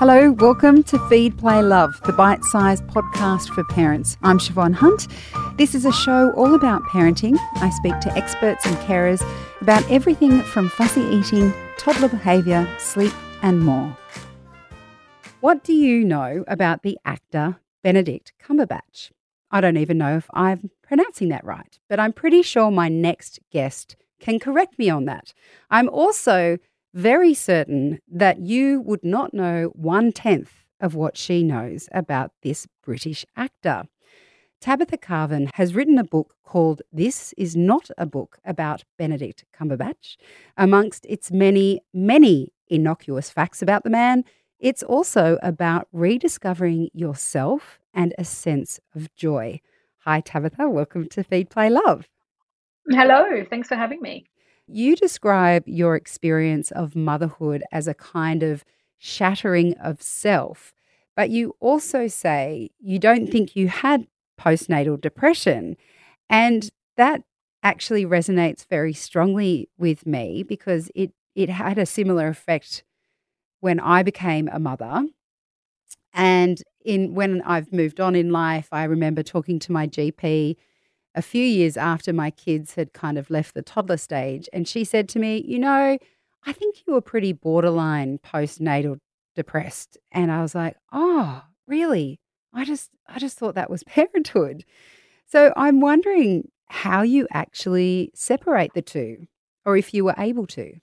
Hello, welcome to Feed, Play, Love, the bite sized podcast for parents. I'm Siobhan Hunt. This is a show all about parenting. I speak to experts and carers about everything from fussy eating, toddler behaviour, sleep, and more. What do you know about the actor Benedict Cumberbatch? I don't even know if I'm pronouncing that right, but I'm pretty sure my next guest can correct me on that. I'm also very certain that you would not know one tenth of what she knows about this British actor. Tabitha Carvan has written a book called This Is Not a Book About Benedict Cumberbatch. Amongst its many, many innocuous facts about the man, it's also about rediscovering yourself and a sense of joy. Hi, Tabitha. Welcome to Feed, Play, Love. Hello. Thanks for having me. You describe your experience of motherhood as a kind of shattering of self, but you also say you don't think you had postnatal depression. And that actually resonates very strongly with me because it, it had a similar effect when I became a mother. And in when I've moved on in life, I remember talking to my GP a few years after my kids had kind of left the toddler stage. And she said to me, You know, I think you were pretty borderline postnatal depressed. And I was like, Oh, really? I just I just thought that was parenthood. So I'm wondering how you actually separate the two, or if you were able to.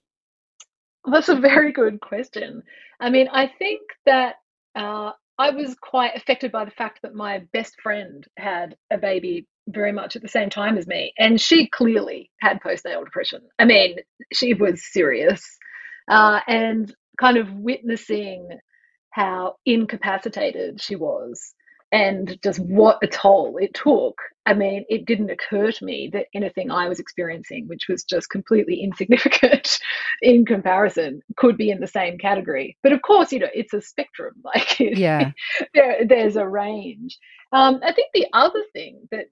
That's a very good question. I mean, I think that uh, I was quite affected by the fact that my best friend had a baby very much at the same time as me. And she clearly had postnatal depression. I mean, she was serious. Uh, and kind of witnessing how incapacitated she was and just what a toll it took. I mean, it didn't occur to me that anything I was experiencing, which was just completely insignificant in comparison, could be in the same category. But of course, you know, it's a spectrum. Like, yeah, there, there's a range. Um, I think the other thing that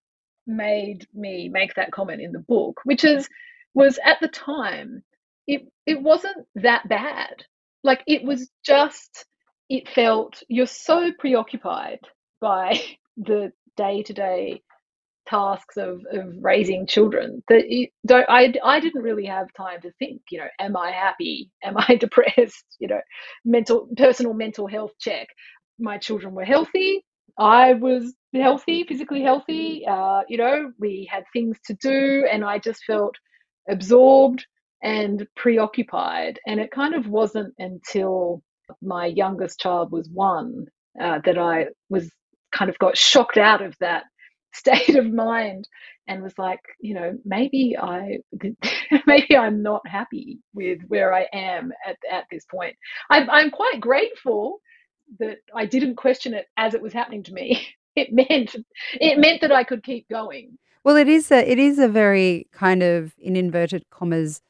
made me make that comment in the book, which is was at the time it it wasn't that bad. Like it was just it felt you're so preoccupied by the day to day tasks of, of raising children that you don't I, I didn't really have time to think you know am i happy? Am i depressed? You know mental personal mental health check. My children were healthy. I was healthy, physically healthy. Uh, you know, we had things to do, and I just felt absorbed and preoccupied. And it kind of wasn't until my youngest child was one uh, that I was kind of got shocked out of that state of mind and was like, you know, maybe I, maybe I'm not happy with where I am at, at this point. I'm, I'm quite grateful that I didn't question it as it was happening to me. It meant it meant that I could keep going. Well, it is a it is a very kind of in inverted commas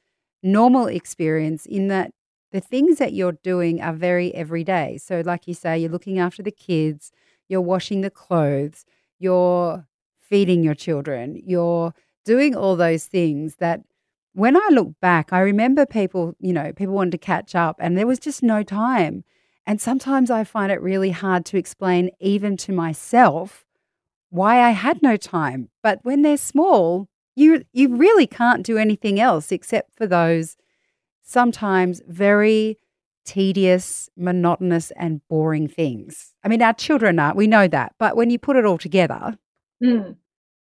normal experience in that the things that you're doing are very everyday. So, like you say, you're looking after the kids, you're washing the clothes, you're feeding your children, you're doing all those things that when I look back, I remember people, you know, people wanted to catch up and there was just no time. And sometimes I find it really hard to explain, even to myself, why I had no time. But when they're small, you, you really can't do anything else except for those sometimes very tedious, monotonous, and boring things. I mean, our children are, we know that. But when you put it all together, mm.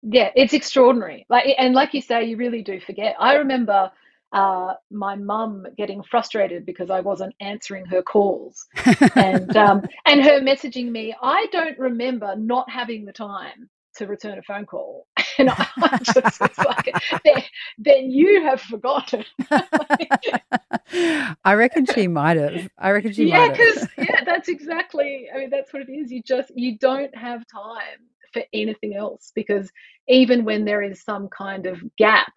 yeah, it's extraordinary. Like, and like you say, you really do forget. I remember uh, my mum getting frustrated because I wasn't answering her calls, and um, and her messaging me. I don't remember not having the time to return a phone call, and I just was like, then, then you have forgotten. I reckon she might have. I reckon she yeah, might because yeah, that's exactly. I mean, that's what it is. You just you don't have time for anything else because even when there is some kind of gap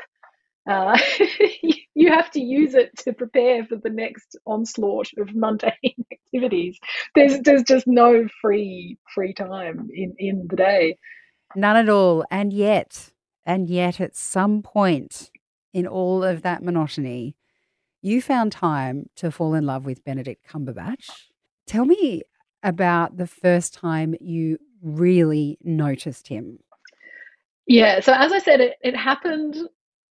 uh, you have to use it to prepare for the next onslaught of mundane activities. There's there's just no free free time in in the day. None at all. And yet, and yet, at some point in all of that monotony, you found time to fall in love with Benedict Cumberbatch. Tell me about the first time you really noticed him. Yeah, so as I said, it, it happened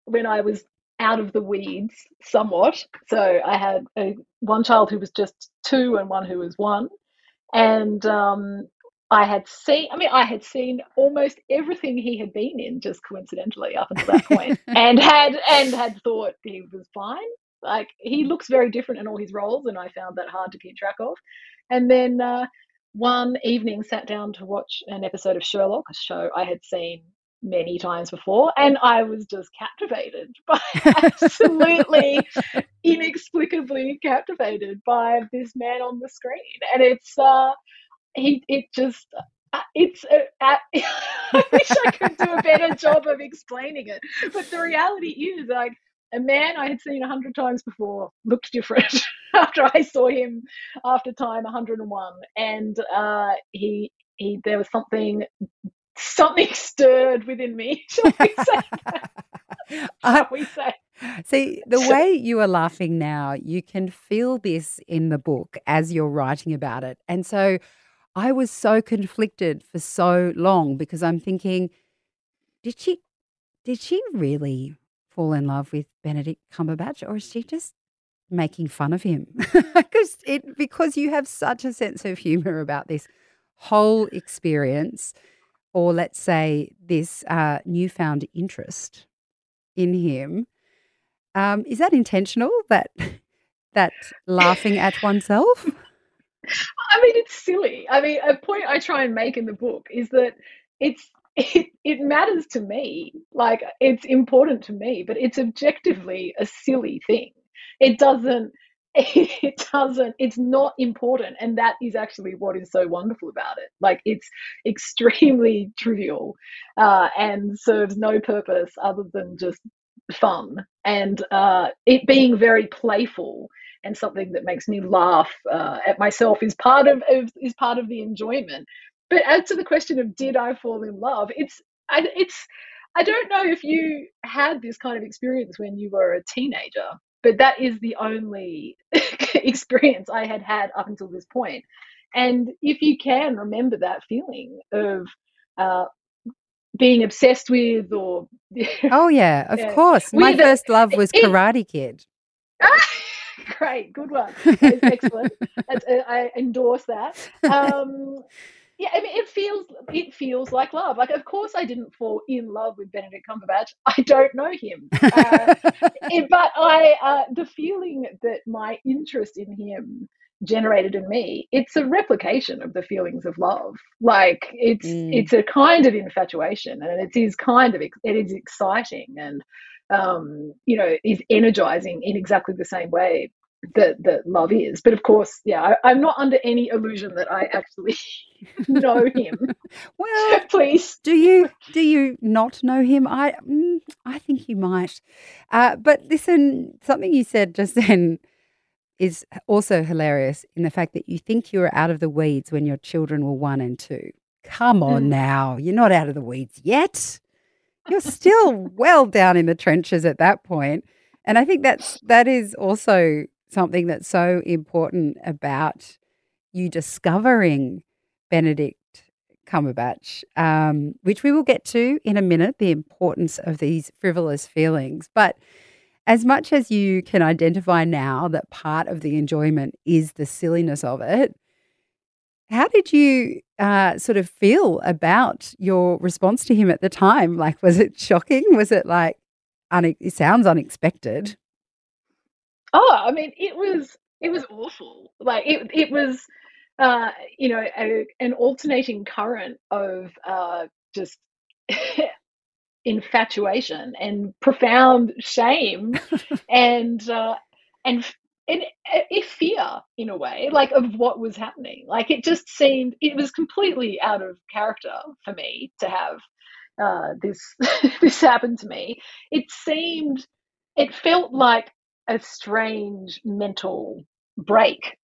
when I was out of the weeds somewhat. So I had a, one child who was just two and one who was one. And um, I had seen, I mean, I had seen almost everything he had been in just coincidentally up until that point and had, and had thought he was fine. Like he looks very different in all his roles, and I found that hard to keep track of. And then uh, one evening, sat down to watch an episode of Sherlock, a show I had seen many times before, and I was just captivated by absolutely inexplicably captivated by this man on the screen, and it's uh, he it just uh, it's uh, uh, I wish I could do a better job of explaining it, but the reality is like a man I had seen a hundred times before looked different after I saw him after time 101, and uh, he he there was something something stirred within me. Shall we say? Shall we say? See, the way you are laughing now, you can feel this in the book as you're writing about it. And so I was so conflicted for so long because I'm thinking, did she did she really fall in love with Benedict Cumberbatch or is she just making fun of him? because it because you have such a sense of humor about this whole experience or let's say this uh, newfound interest in him. Um, is that intentional? That that laughing at oneself? I mean, it's silly. I mean, a point I try and make in the book is that it's it, it matters to me. Like it's important to me, but it's objectively a silly thing. It doesn't it doesn't it's not important and that is actually what is so wonderful about it. Like it's extremely trivial uh, and serves no purpose other than just fun. And uh, it being very playful and something that makes me laugh uh, at myself is part of is part of the enjoyment. But as to the question of did i fall in love it's I, it's I don't know if you had this kind of experience when you were a teenager, but that is the only experience I had had up until this point. And if you can remember that feeling of uh, being obsessed with, or oh yeah, of yeah. course, my first love was it, Karate Kid. great, good one, excellent. Uh, I endorse that. Um, yeah, I mean, it feels it feels like love. Like, of course, I didn't fall in love with Benedict Cumberbatch. I don't know him, uh, it, but I uh, the feeling that my interest in him generated in me it's a replication of the feelings of love like it's mm. it's a kind of infatuation and it is kind of it is exciting and um you know is energizing in exactly the same way that that love is. But of course, yeah, I, am not under any illusion that I actually know him. well, please, do you do you not know him? I mm, I think you might. Uh, but listen, something you said just then is also hilarious in the fact that you think you were out of the weeds when your children were one and two. Come on mm. now, you're not out of the weeds yet. You're still well down in the trenches at that point. And I think that's that is also something that's so important about you discovering Benedict Cumberbatch, um, which we will get to in a minute, the importance of these frivolous feelings. But as much as you can identify now that part of the enjoyment is the silliness of it, how did you uh, sort of feel about your response to him at the time? Like, was it shocking? Was it like, it sounds unexpected? Oh, I mean, it was it was awful. Like it it was, uh, you know, a, an alternating current of uh, just infatuation and profound shame and uh, and and a fear in a way, like of what was happening. Like it just seemed it was completely out of character for me to have uh, this this happen to me. It seemed, it felt like a strange mental break.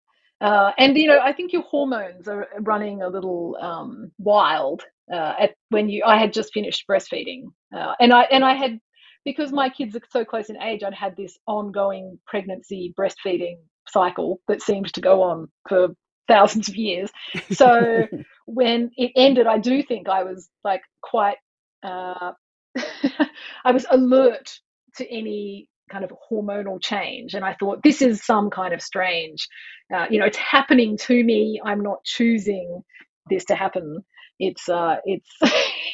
Uh, and you know, I think your hormones are running a little um, wild uh, at when you. I had just finished breastfeeding, uh, and I and I had because my kids are so close in age. I'd had this ongoing pregnancy breastfeeding cycle that seemed to go on for thousands of years. So when it ended, I do think I was like quite, uh, I was alert to any kind of hormonal change. And I thought, this is some kind of strange, uh, you know, it's happening to me. I'm not choosing this to happen. It's, uh, it's,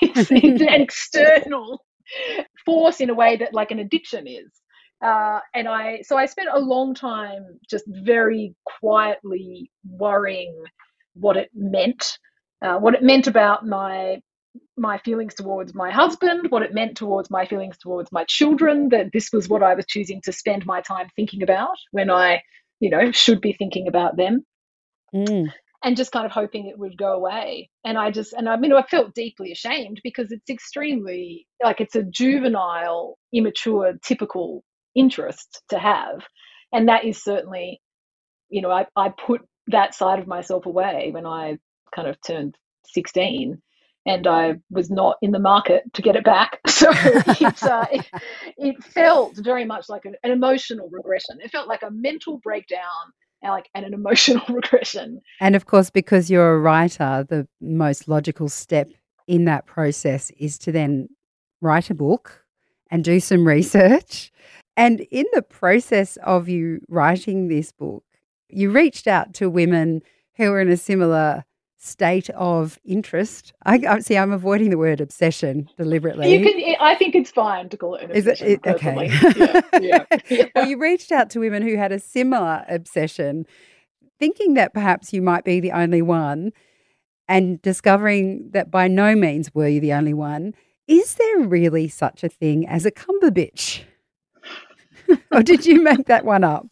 it's, it's an external force in a way that like an addiction is. Uh, and I, so I spent a long time just very quietly worrying what it meant, uh, what it meant about my my feelings towards my husband, what it meant towards my feelings towards my children, that this was what I was choosing to spend my time thinking about when I, you know, should be thinking about them. Mm. And just kind of hoping it would go away. And I just, and I mean, I felt deeply ashamed because it's extremely, like, it's a juvenile, immature, typical interest to have. And that is certainly, you know, I, I put that side of myself away when I kind of turned 16 and I was not in the market to get it back. So it, uh, it, it, felt very much like an, an, emotional regression. It felt like a mental breakdown and like and an emotional regression. And of course, because you're a writer, the most logical step in that process is to then write a book and do some research. And in the process of you writing this book, you reached out to women who were in a similar state of interest. I, I, see. I'm avoiding the word obsession deliberately. You can. I think it's fine to call it an Is obsession. It, it, okay. yeah, yeah, yeah. well, you reached out to women who had a similar obsession, thinking that perhaps you might be the only one, and discovering that by no means were you the only one. Is there really such a thing as a cumberbitch? or did you make that one up?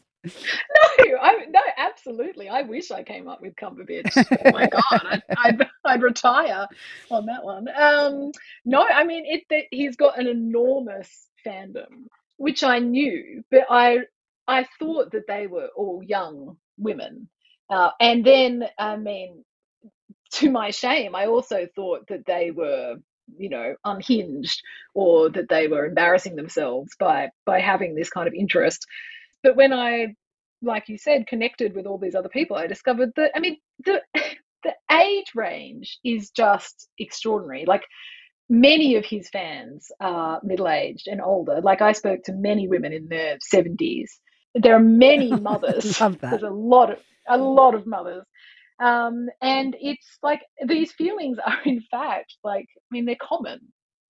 No, I, no, absolutely. I wish I came up with Cumberbitch. Oh my god, I'd, I'd, I'd, retire on that one. Um, no, I mean, it, it, he's got an enormous fandom, which I knew, but I, I thought that they were all young women, uh, and then I mean, to my shame, I also thought that they were you know unhinged or that they were embarrassing themselves by by having this kind of interest but when I, like you said, connected with all these other people, I discovered that, I mean, the, the age range is just extraordinary. Like, many of his fans are middle aged and older. Like, I spoke to many women in their 70s. There are many mothers. Love that. There's a lot of a lot of mothers. Um, and it's like these feelings are in fact like I mean they're common.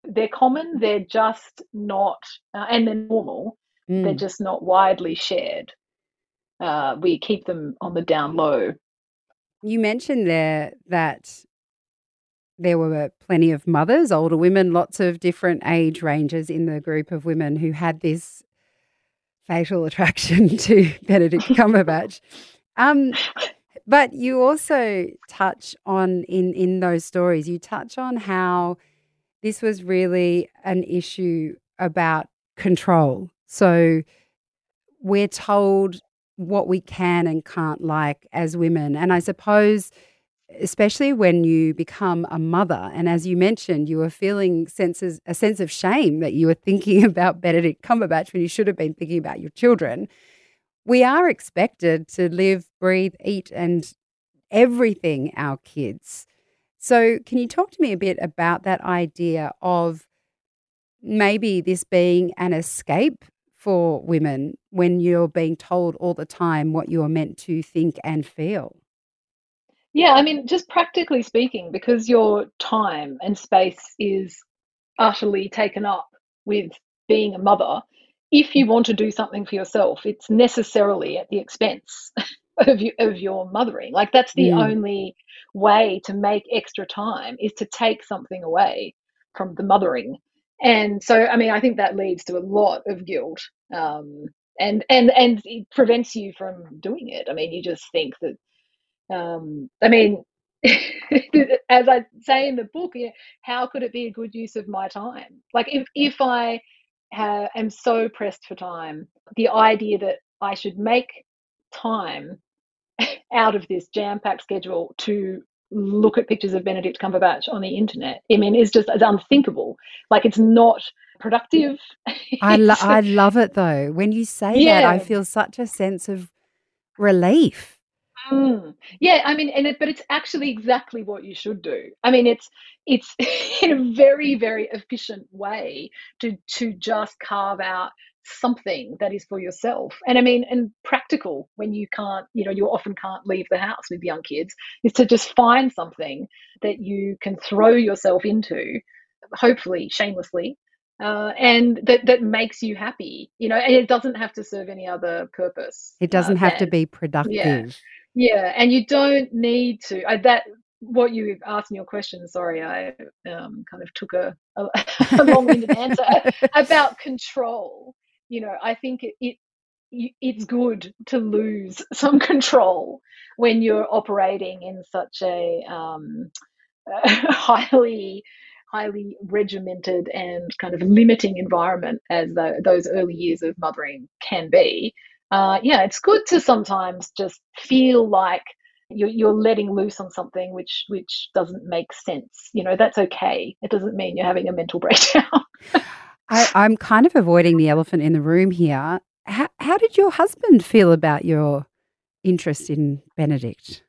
They're common. They're just not, uh, and they're normal. Mm. They're just not widely shared. Uh, we keep them on the down low. You mentioned there that there were plenty of mothers, older women, lots of different age ranges in the group of women who had this fatal attraction to Benedict Cumberbatch. Um, but you also touch on in in those stories, you touch on how this was really an issue about control so we're told what we can and can't like as women. And I suppose, especially when you become a mother, and as you mentioned, you were feeling senses, a sense of shame that you were thinking about Benedict Cumberbatch when you should have been thinking about your children. We are expected to live, breathe, eat, and everything our kids. So, can you talk to me a bit about that idea of maybe this being an escape for women when you're being told all the time what you're meant to think and feel? Yeah, I mean, just practically speaking, because your time and space is utterly taken up with being a mother, if you want to do something for yourself, it's necessarily at the expense of, you, of your mothering. Like, that's the mm. only way to make extra time is to take something away from the mothering and so i mean i think that leads to a lot of guilt um, and and and it prevents you from doing it. I mean you just think that um, i mean as i say in the book how could it be a good use of my time? Like if if i ha- am so pressed for time the idea that i should make time out of this jam-packed schedule to look at pictures of Benedict Cumberbatch on the internet. I mean, it's just it's unthinkable. Like it's not productive. I lo- I love it though. When you say yeah. that, I feel such a sense of relief. Mm. Yeah, I mean, and it, but it's actually exactly what you should do. I mean, it's it's in a very very efficient way to to just carve out something that is for yourself. And I mean, and practical when you can't, you know, you often can't leave the house with young kids, is to just find something that you can throw yourself into, hopefully shamelessly, uh, and that that makes you happy. You know, and it doesn't have to serve any other purpose. It doesn't uh, have than, to be productive. Yeah. Yeah, and you don't need to. I, that what you asked in your question. Sorry, I um, kind of took a, a, a long-winded answer about control. You know, I think it, it it's good to lose some control when you're operating in such a um, highly highly regimented and kind of limiting environment as the, those early years of mothering can be uh, yeah, it's good to sometimes just feel like you're, you're letting loose on something which which doesn't make sense. You know, that's okay. It doesn't mean you're having a mental breakdown. I, I'm kind of avoiding the elephant in the room here. How, how did your husband feel about your interest in Benedict?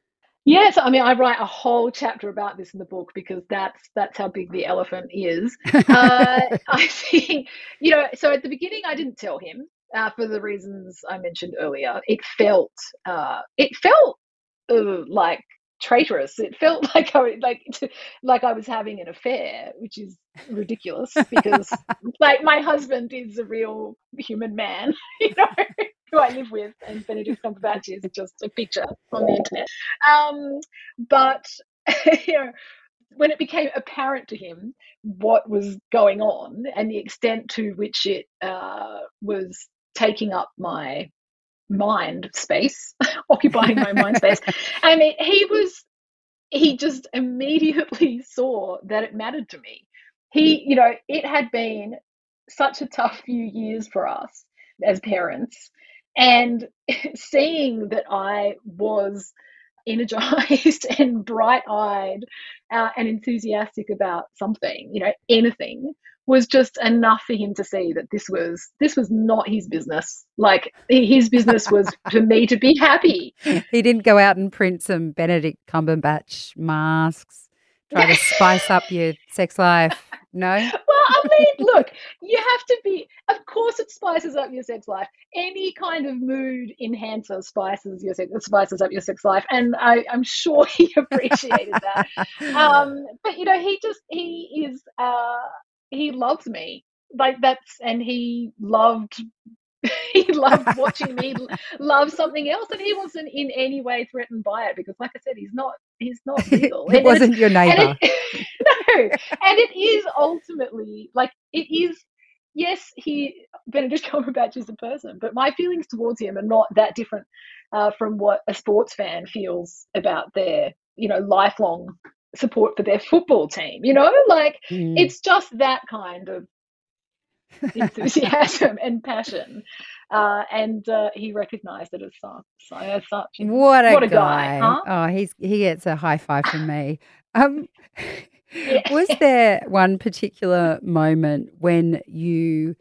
Yes, I mean I write a whole chapter about this in the book because that's that's how big the elephant is. Uh, I think you know. So at the beginning, I didn't tell him uh, for the reasons I mentioned earlier. It felt uh, it felt uh, like traitorous. It felt like I like like I was having an affair, which is ridiculous because like my husband is a real human man, you know, who I live with, and Benedict Cumberbatch is just a picture on the internet. Um, but you know, when it became apparent to him what was going on and the extent to which it uh, was taking up my mind space, occupying my mind space. And mean, he was, he just immediately saw that it mattered to me. He, you know, it had been such a tough few years for us as parents. And seeing that I was energized and bright eyed uh, and enthusiastic about something, you know, anything, was just enough for him to see that this was this was not his business. Like his business was for me to be happy. He didn't go out and print some Benedict Cumberbatch masks, try to spice up your sex life. No. Well, I mean, look, you have to be. Of course, it spices up your sex life. Any kind of mood enhancer spices your sex, spices up your sex life, and I, am sure he appreciated that. Um, but you know, he just he is. Uh, he loves me like that's and he loved he loved watching me love something else and he wasn't in any way threatened by it because like i said he's not he's not legal it wasn't your neighbor it, no and it is ultimately like it is yes he benedict cumberbatch is a person but my feelings towards him are not that different uh, from what a sports fan feels about their you know lifelong support for their football team. You know, like mm. it's just that kind of enthusiasm and passion. Uh, and uh, he recognised it as such. As such. What a, what a guy! guy huh? Oh, he's he gets a high five from me. Um, yeah. was there one particular moment when you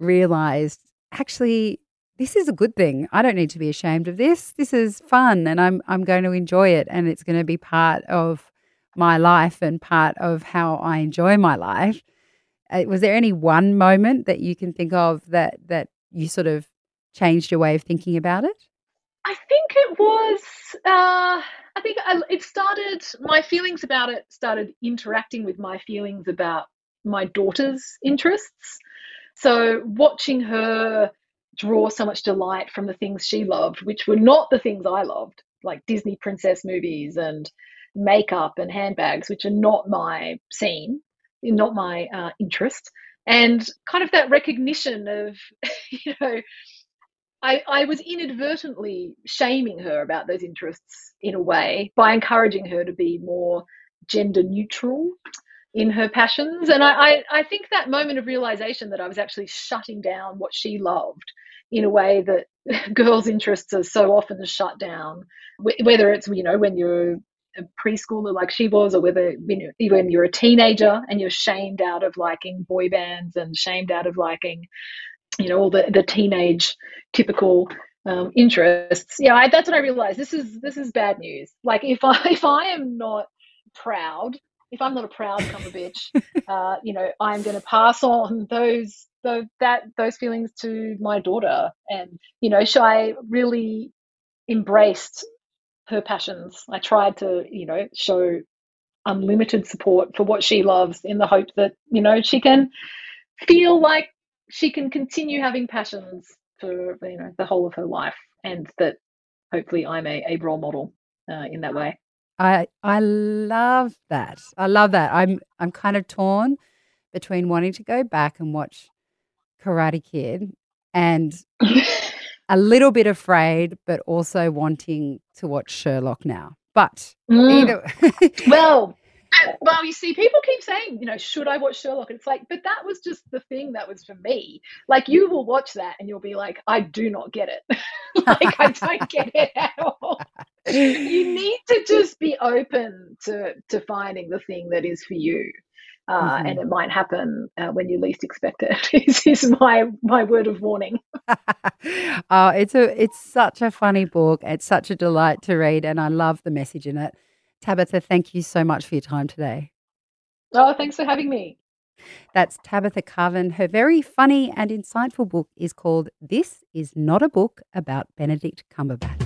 realised actually this is a good thing. I don't need to be ashamed of this. This is fun and I'm I'm going to enjoy it and it's going to be part of my life and part of how I enjoy my life. Uh, was there any one moment that you can think of that that you sort of changed your way of thinking about it? I think it was. Uh, I think it started. My feelings about it started interacting with my feelings about my daughter's interests. So watching her draw so much delight from the things she loved, which were not the things I loved, like Disney princess movies and makeup and handbags, which are not my scene, not my uh, interest. And kind of that recognition of, you know, I, I was inadvertently shaming her about those interests in a way by encouraging her to be more gender neutral in her passions. And I, I, I think that moment of realization that I was actually shutting down what she loved in a way that girls' interests are so often shut down, whether it's, you know, when you're a preschooler like she was, or whether you know, when you're a teenager and you're shamed out of liking boy bands and shamed out of liking, you know, all the, the teenage typical um, interests. Yeah, I, that's what I realized. This is this is bad news. Like if I if I am not proud, if I'm not a proud Cumberbitch, uh, you know, I'm going to pass on those those that those feelings to my daughter, and you know, should I really embraced her passions. I tried to, you know, show unlimited support for what she loves in the hope that, you know, she can feel like she can continue having passions for, you know, the whole of her life and that hopefully I'm a, a role model uh, in that way. I I love that. I love that. I'm I'm kind of torn between wanting to go back and watch Karate Kid and a little bit afraid, but also wanting to watch Sherlock now. But mm. either well, well, you see, people keep saying, you know, should I watch Sherlock? And it's like, but that was just the thing that was for me. Like, you will watch that and you'll be like, I do not get it. like, I don't get it at all. you need to just be open to to finding the thing that is for you. Uh, mm-hmm. and it might happen uh, when you least expect it. is, is my my word of warning. oh, it's a it's such a funny book. It's such a delight to read, and I love the message in it. Tabitha, thank you so much for your time today. Oh, thanks for having me. That's Tabitha Carvan. Her very funny and insightful book is called This Is Not a Book About Benedict Cumberbatch.